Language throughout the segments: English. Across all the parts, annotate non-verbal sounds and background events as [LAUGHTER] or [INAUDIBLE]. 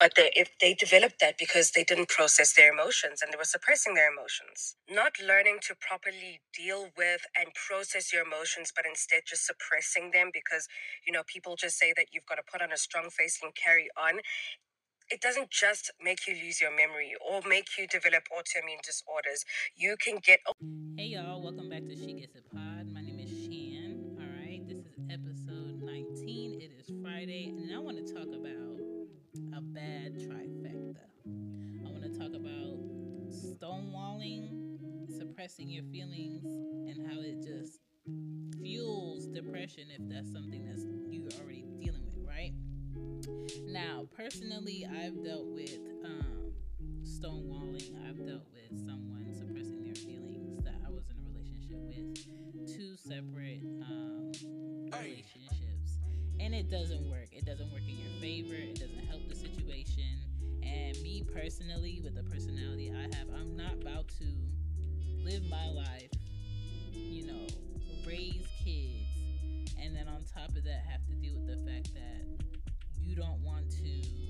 but they, if they developed that because they didn't process their emotions and they were suppressing their emotions. Not learning to properly deal with and process your emotions but instead just suppressing them because you know people just say that you've got to put on a strong face and carry on. It doesn't just make you lose your memory or make you develop autoimmune disorders. You can get hey y'all. Welcome back friday and i want to talk about a bad trifecta. I want to talk about stonewalling, suppressing your feelings, and how it just fuels depression if that's something that's you're already dealing with, right? Now, personally, I've dealt with um, stonewalling. I've dealt with someone suppressing their feelings that I was in a relationship with. Two separate. And it doesn't work. It doesn't work in your favor. It doesn't help the situation. And me personally, with the personality I have, I'm not about to live my life, you know, raise kids, and then on top of that, have to deal with the fact that you don't want to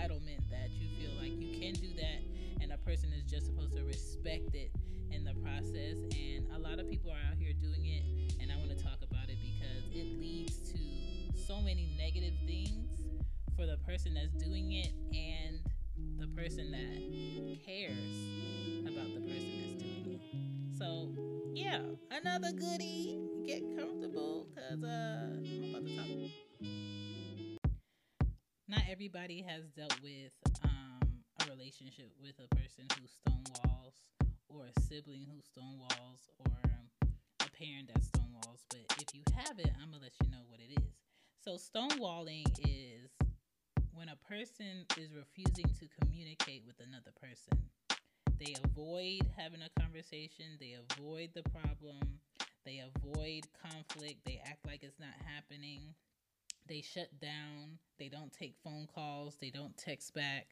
entitlement that you feel like you can do that, and a person is just supposed to respect it in the process. And a lot of people are out here doing it, and I want to talk about it because it leads to so many negative things for the person that's doing it and the person that cares about the person that's doing it. So, yeah, another goodie get comfortable because uh, I'm about to talk. Everybody has dealt with um, a relationship with a person who stonewalls, or a sibling who stonewalls, or a parent that stonewalls. But if you haven't, I'm gonna let you know what it is. So stonewalling is when a person is refusing to communicate with another person. They avoid having a conversation. They avoid the problem they avoid conflict. They act like it's not happening. They shut down. They don't take phone calls. They don't text back.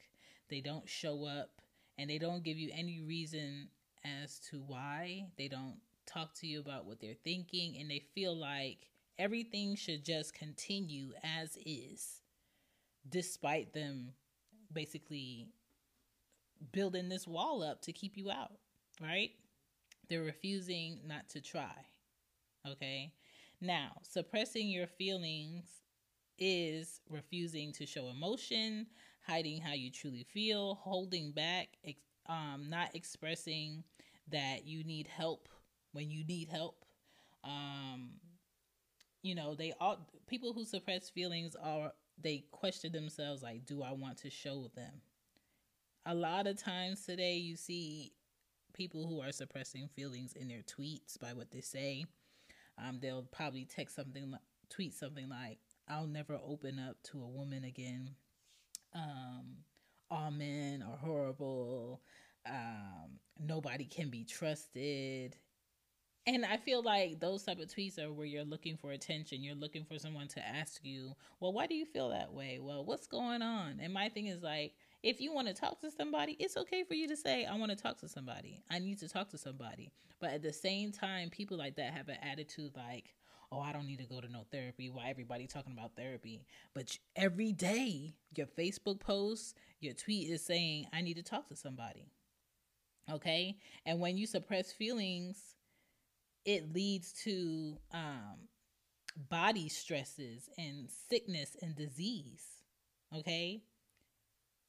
They don't show up. And they don't give you any reason as to why. They don't talk to you about what they're thinking. And they feel like everything should just continue as is, despite them basically building this wall up to keep you out, right? They're refusing not to try. Okay. Now, suppressing your feelings is refusing to show emotion, hiding how you truly feel, holding back, um, not expressing that you need help when you need help. Um, you know, they all people who suppress feelings are they question themselves like, do I want to show them? A lot of times today, you see people who are suppressing feelings in their tweets by what they say um, they'll probably text something, tweet something like, "I'll never open up to a woman again." Um, all men are horrible. Um, nobody can be trusted. And I feel like those type of tweets are where you're looking for attention. You're looking for someone to ask you, well, why do you feel that way? Well, what's going on? And my thing is like, if you want to talk to somebody, it's okay for you to say, I want to talk to somebody. I need to talk to somebody. But at the same time, people like that have an attitude like, oh, I don't need to go to no therapy. Why everybody talking about therapy? But every day, your Facebook post, your tweet is saying, I need to talk to somebody. Okay? And when you suppress feelings, it leads to um, body stresses and sickness and disease. Okay?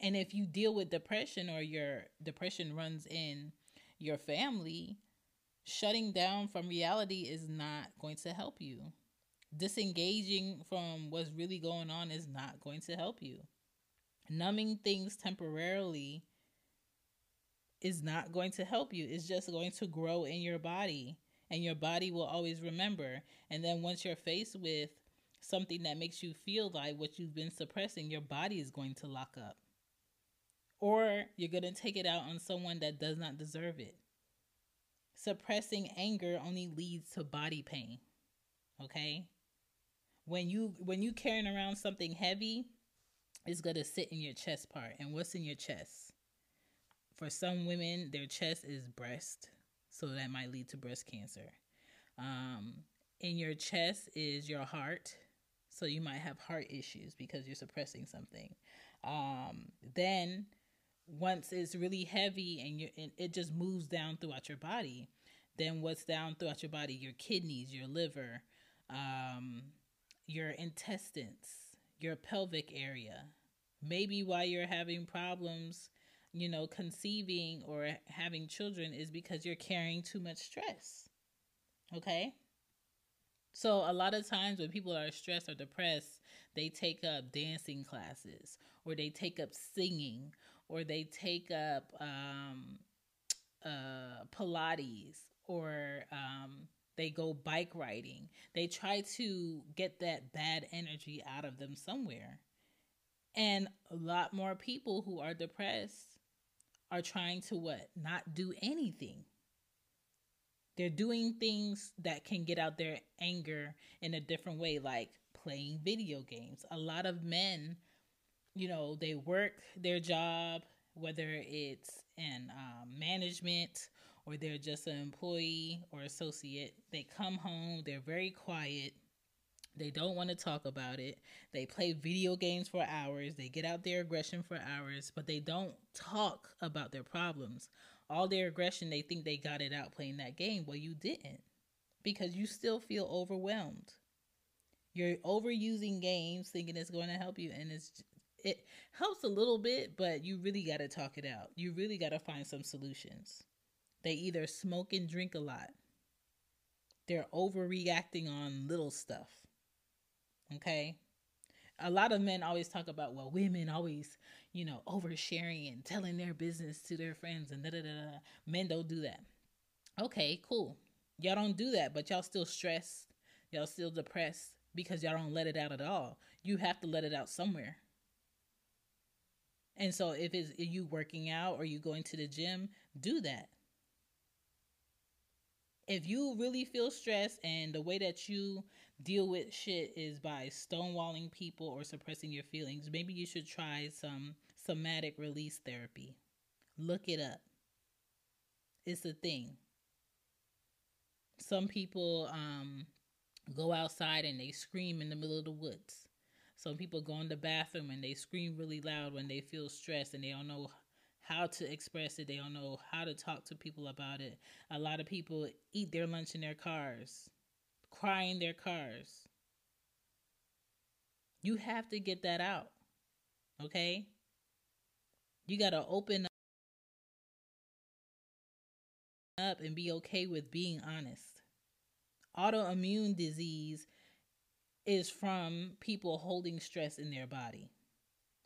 And if you deal with depression or your depression runs in your family, shutting down from reality is not going to help you. Disengaging from what's really going on is not going to help you. Numbing things temporarily is not going to help you. It's just going to grow in your body, and your body will always remember. And then once you're faced with something that makes you feel like what you've been suppressing, your body is going to lock up or you're going to take it out on someone that does not deserve it. Suppressing anger only leads to body pain. Okay? When you when you carrying around something heavy, it's going to sit in your chest part. And what's in your chest? For some women, their chest is breast, so that might lead to breast cancer. Um, in your chest is your heart, so you might have heart issues because you're suppressing something. Um, then once it's really heavy and, you and it just moves down throughout your body, then what's down throughout your body? Your kidneys, your liver, um, your intestines, your pelvic area. Maybe why you're having problems, you know, conceiving or having children is because you're carrying too much stress. Okay? So a lot of times when people are stressed or depressed, they take up dancing classes or they take up singing or they take up um, uh, Pilates or um, they go bike riding. They try to get that bad energy out of them somewhere. And a lot more people who are depressed are trying to what? Not do anything. They're doing things that can get out their anger in a different way, like playing video games. A lot of men, you know, they work their job, whether it's in um, management or they're just an employee or associate. They come home, they're very quiet. They don't want to talk about it. They play video games for hours. They get out their aggression for hours, but they don't talk about their problems. All their aggression, they think they got it out playing that game. Well, you didn't because you still feel overwhelmed. You're overusing games thinking it's going to help you, and it's it helps a little bit, but you really got to talk it out. You really got to find some solutions. They either smoke and drink a lot. They're overreacting on little stuff. Okay? A lot of men always talk about, well, women always, you know, oversharing and telling their business to their friends and da da da. Men don't do that. Okay, cool. Y'all don't do that, but y'all still stressed. Y'all still depressed because y'all don't let it out at all. You have to let it out somewhere. And so if it's you working out or you going to the gym, do that. If you really feel stressed and the way that you deal with shit is by stonewalling people or suppressing your feelings, maybe you should try some somatic release therapy. Look it up. It's a thing. Some people um, go outside and they scream in the middle of the woods. Some people go in the bathroom and they scream really loud when they feel stressed and they don't know how to express it. They don't know how to talk to people about it. A lot of people eat their lunch in their cars, cry in their cars. You have to get that out. Okay? You got to open up and be okay with being honest. Autoimmune disease is from people holding stress in their body,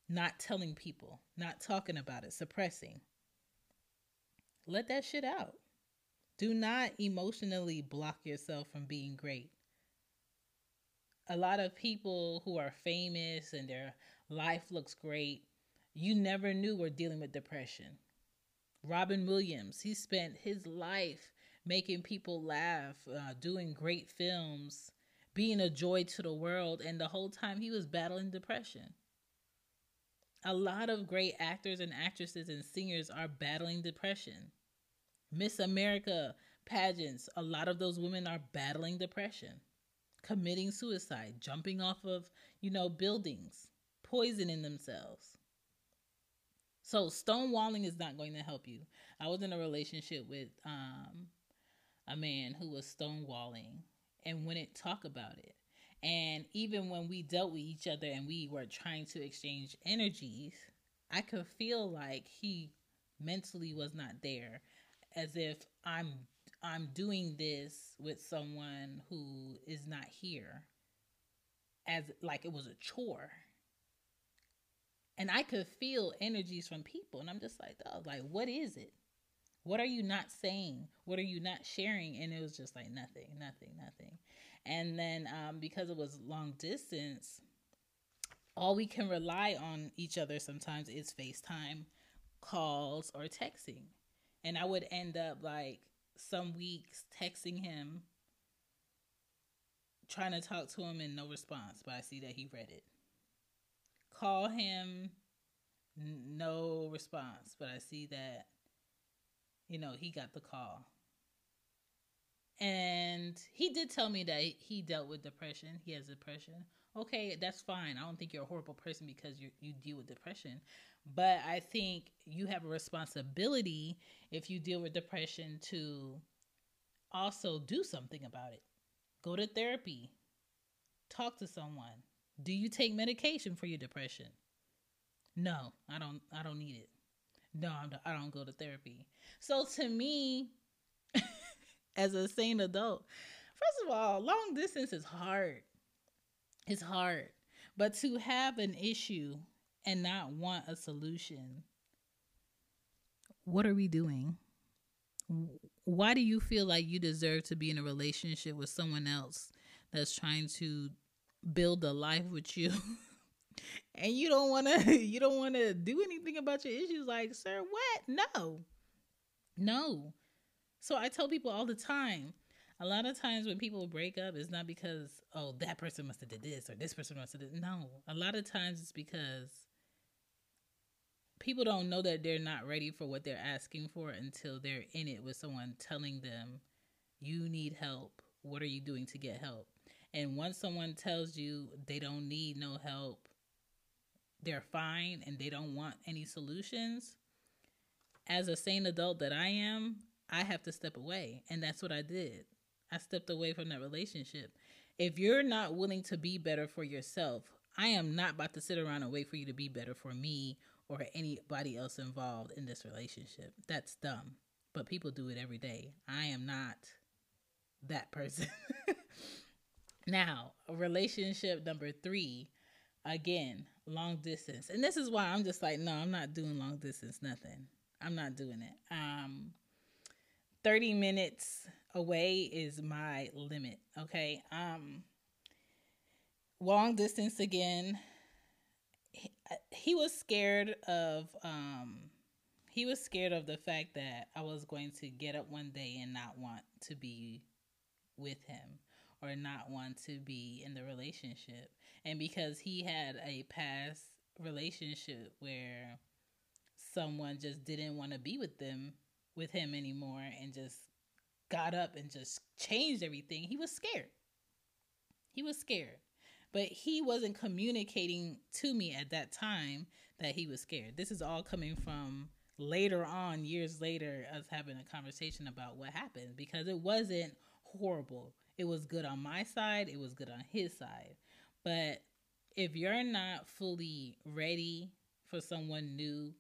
not telling people, not talking about it, suppressing. Let that shit out. Do not emotionally block yourself from being great. A lot of people who are famous and their life looks great, you never knew were dealing with depression. Robin Williams, he spent his life making people laugh, uh, doing great films, being a joy to the world, and the whole time he was battling depression. A lot of great actors and actresses and singers are battling depression. Miss America pageants, a lot of those women are battling depression, committing suicide, jumping off of, you know, buildings, poisoning themselves. So stonewalling is not going to help you. I was in a relationship with um, a man who was stonewalling and wouldn't talk about it. And even when we dealt with each other and we were trying to exchange energies, I could feel like he mentally was not there as if I'm I'm doing this with someone who is not here as like it was a chore. And I could feel energies from people and I'm just like, oh, like what is it? What are you not saying? What are you not sharing? And it was just like nothing, nothing, nothing. And then um, because it was long distance, all we can rely on each other sometimes is FaceTime calls or texting. And I would end up like some weeks texting him, trying to talk to him and no response, but I see that he read it. Call him, no response, but I see that, you know, he got the call. And he did tell me that he dealt with depression. He has depression. Okay, that's fine. I don't think you're a horrible person because you you deal with depression. But I think you have a responsibility if you deal with depression to also do something about it. Go to therapy. Talk to someone. Do you take medication for your depression? No, I don't I don't need it. No, I'm, I don't go to therapy. So to me [LAUGHS] as a sane adult, first of all, long distance is hard. It's hard. But to have an issue and not want a solution, what are we doing? Why do you feel like you deserve to be in a relationship with someone else that's trying to build a life with you? [LAUGHS] and you don't want to [LAUGHS] you don't want to do anything about your issues like, "Sir, what? No." No. So I tell people all the time, a lot of times when people break up, it's not because oh that person must have did this or this person must have did. No, a lot of times it's because people don't know that they're not ready for what they're asking for until they're in it with someone telling them, "You need help. What are you doing to get help?" And once someone tells you they don't need no help, they're fine and they don't want any solutions, as a sane adult that I am, I have to step away. And that's what I did. I stepped away from that relationship. If you're not willing to be better for yourself, I am not about to sit around and wait for you to be better for me or anybody else involved in this relationship. That's dumb. But people do it every day. I am not that person. [LAUGHS] now, relationship number three, again, long distance. And this is why I'm just like, no, I'm not doing long distance, nothing. I'm not doing it. Um, 30 minutes away is my limit. Okay. Um long distance again. He, he was scared of um he was scared of the fact that I was going to get up one day and not want to be with him or not want to be in the relationship. And because he had a past relationship where someone just didn't want to be with them with him anymore and just got up and just changed everything, he was scared. He was scared. But he wasn't communicating to me at that time that he was scared. This is all coming from later on, years later, us having a conversation about what happened because it wasn't horrible. It was good on my side, it was good on his side. But if you're not fully ready for someone new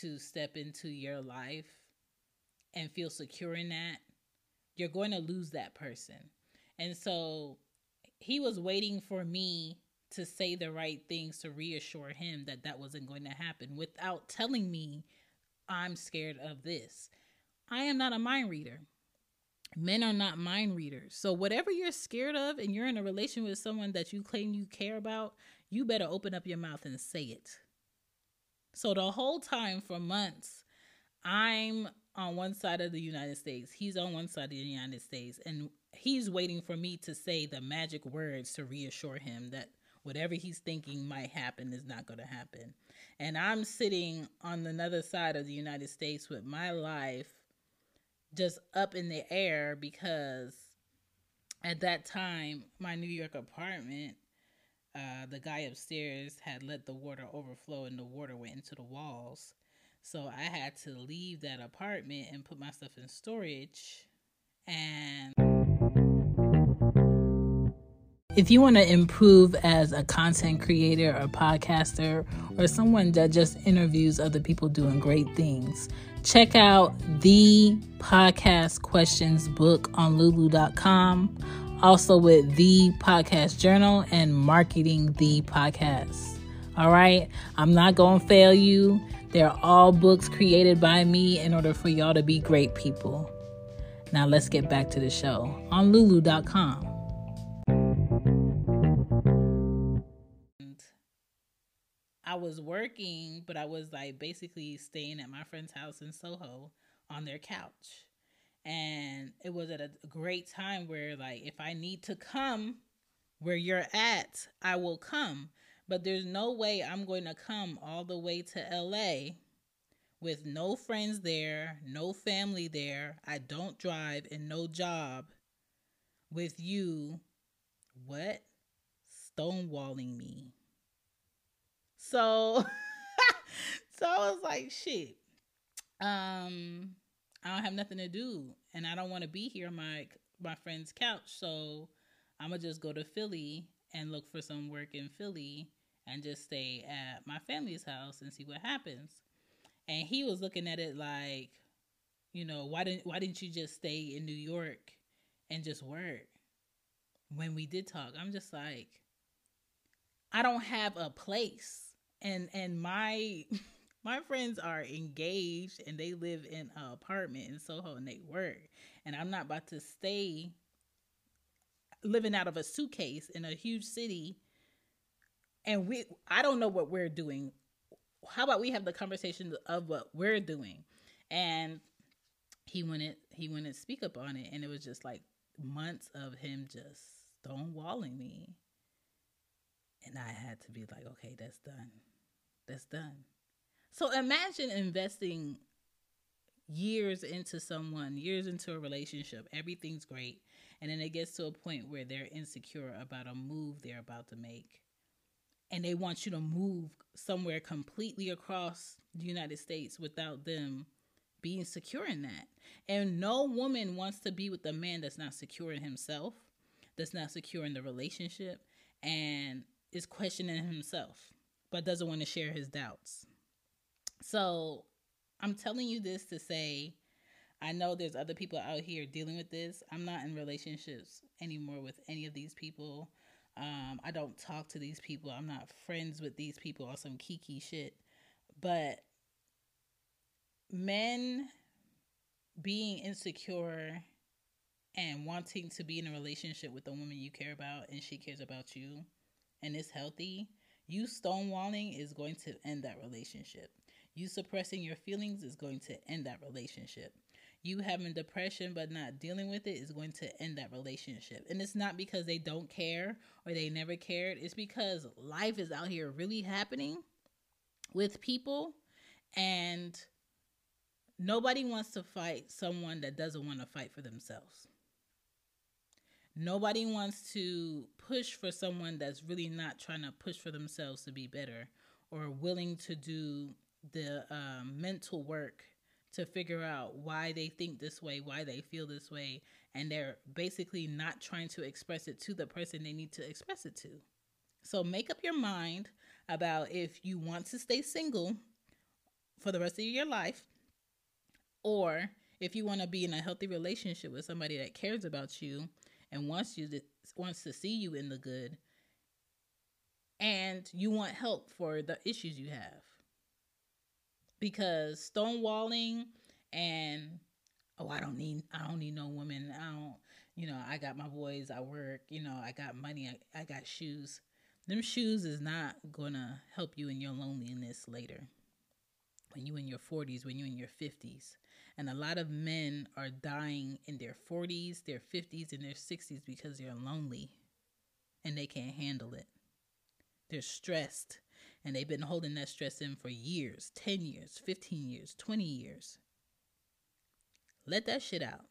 to step into your life and feel secure in that, you're going to lose that person. And so he was waiting for me to say the right things to reassure him that that wasn't going to happen without telling me I'm scared of this. I am not a mind reader. Men are not mind readers. So whatever you're scared of and you're in a relation with someone that you claim you care about, you better open up your mouth and say it. So the whole time for months, I'm on one side of the United States. He's on one side of the United States. And he's waiting for me to say the magic words to reassure him that whatever he's thinking might happen is not going to happen. And I'm sitting on another side of the United States with my life just up in the air because at that time, my New York apartment uh, the guy upstairs had let the water overflow and the water went into the walls. So I had to leave that apartment and put my stuff in storage. And if you want to improve as a content creator or podcaster or someone that just interviews other people doing great things, check out the podcast questions book on lulu.com also with the podcast journal and marketing the podcast. All right, I'm not going to fail you. They're all books created by me in order for y'all to be great people. Now let's get back to the show on lulu.com. I was working, but I was like basically staying at my friend's house in Soho on their couch And it was at a great time where, like, if I need to come where you're at, I will come. But there's no way I'm going to come all the way to LA with no friends there, no family there. I don't drive and no job with you. What? Stonewalling me. So, [LAUGHS] so I was like, shit. Um, I don't have nothing to do, and I don't want to be here on my my friend's couch. So I'm gonna just go to Philly and look for some work in Philly and just stay at my family's house and see what happens. And he was looking at it like, you know, why didn't why didn't you just stay in New York and just work? When we did talk, I'm just like, I don't have a place. And and my [LAUGHS] my friends are engaged and they live in an apartment in Soho and they work. And I'm not about to stay living out of a suitcase in a huge city and we I don't know what we're doing. How about we have the conversation of what we're doing? And he wouldn't he wouldn't speak up on it and it was just like months of him just stonewalling me. And I had to be like, okay, that's done. That's done. So imagine investing years into someone, years into a relationship, everything's great. And then it gets to a point where they're insecure about a move they're about to make. And they want you to move somewhere completely across the United States without them being secure in that. And no woman wants to be with a man that's not secure in himself, that's not secure in the relationship, and is questioning himself, but doesn't want to share his doubts. So I'm telling you this to say, I know there's other people out here dealing with this. I'm not in relationships anymore with any of these people. Um, I don't talk to these people. I'm not friends with these people on some kiki shit. But men being insecure and wanting to be in a relationship with a woman you care about and she cares about you and it's healthy, you stonewalling is going to end that relationship. You suppressing your feelings is going to end that relationship. You having depression but not dealing with it is going to end that relationship. And it's not because they don't care or they never cared, it's because life is out here really happening with people and nobody wants to fight someone that doesn't want to fight for themselves. Nobody wants to push for someone that's really not trying to push for themselves to be better or willing to do the um, mental work to figure out why they think this way, why they feel this way, and they're basically not trying to express it to the person they need to express it to. So make up your mind about if you want to stay single for the rest of your life or if you want to be in a healthy relationship with somebody that cares about you and wants you to wants to see you in the good and you want help for the issues you have. Because stonewalling and oh I don't need I don't need no woman. I don't you know I got my boys I work you know I got money I, I got shoes. Them shoes is not gonna help you in your loneliness later. When you in your 40s when you in your 50s and a lot of men are dying in their 40s their 50s and their 60s because they're lonely and they can't handle it they're stressed and they've been holding that stress in for years 10 years, 15 years, 20 years. Let that shit out.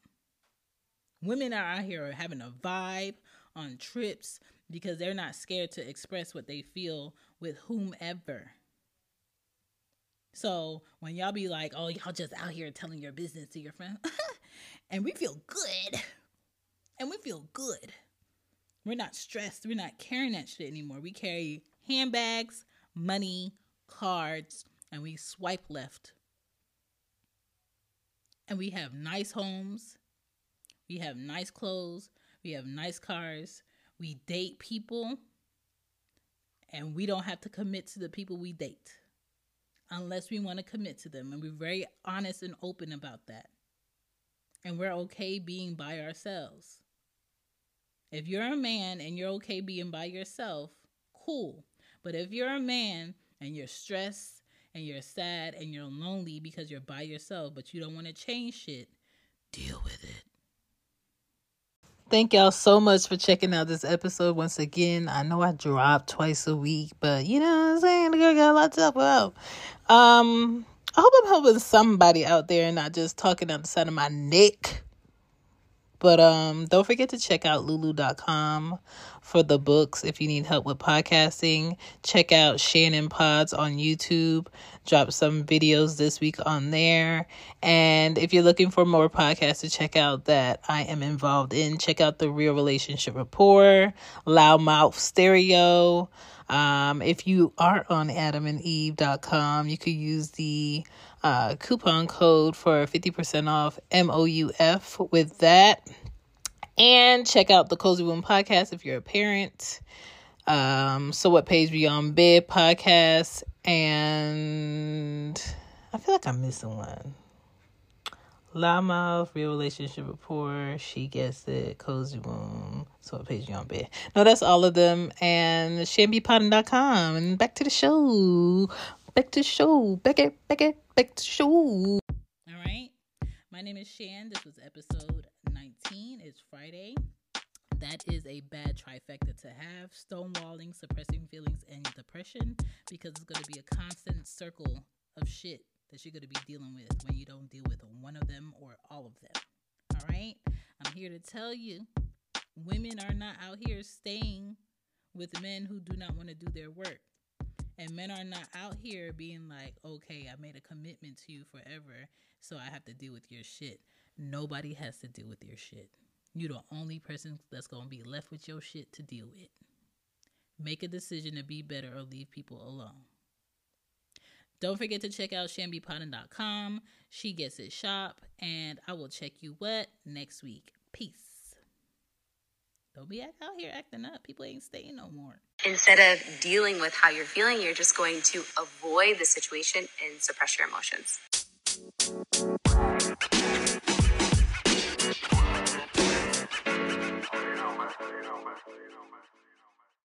Women are out here having a vibe on trips because they're not scared to express what they feel with whomever. So when y'all be like, oh, y'all just out here telling your business to your friends, [LAUGHS] and we feel good, and we feel good. We're not stressed. We're not carrying that shit anymore. We carry handbags, money, cards, and we swipe left. And we have nice homes, we have nice clothes, we have nice cars, we date people, and we don't have to commit to the people we date unless we want to commit to them. And we're very honest and open about that. And we're okay being by ourselves. If you're a man and you're okay being by yourself, cool. But if you're a man and you're stressed and you're sad and you're lonely because you're by yourself, but you don't want to change shit, deal with it. Thank y'all so much for checking out this episode once again. I know I drop twice a week, but you know what I'm saying? The girl got a lot to talk about. Um, I hope I'm helping somebody out there and not just talking out the side of my neck. But um, don't forget to check out lulu.com for the books if you need help with podcasting. Check out Shannon Pods on YouTube. Drop some videos this week on there. And if you're looking for more podcasts to check out that I am involved in, check out The Real Relationship Rapport, Loudmouth Stereo. Um, if you are on adamandeve.com, you could use the uh, coupon code for 50% off MOUF with that. And check out the Cozy Womb podcast if you're a parent. Um, so what page beyond bed podcast and I feel like I'm missing one. Loudmouth, Real Relationship Rapport, She Gets It, Cozy Womb, So What Page You On Bed. No, that's all of them. And shanbypotting.com. And back to the show. Back to show. Back it, back it, back to show. All right. My name is Shan. This was episode 19. It's Friday. That is a bad trifecta to have stonewalling, suppressing feelings, and depression because it's going to be a constant circle of shit that you're going to be dealing with when you don't deal with one of them or all of them. All right? I'm here to tell you women are not out here staying with men who do not want to do their work. And men are not out here being like, okay, I made a commitment to you forever, so I have to deal with your shit. Nobody has to deal with your shit. You're the only person that's going to be left with your shit to deal with. Make a decision to be better or leave people alone. Don't forget to check out shanbypotting.com. She gets it shop, and I will check you what next week. Peace. Don't be out here acting up. People ain't staying no more. Instead of dealing with how you're feeling, you're just going to avoid the situation and suppress your emotions.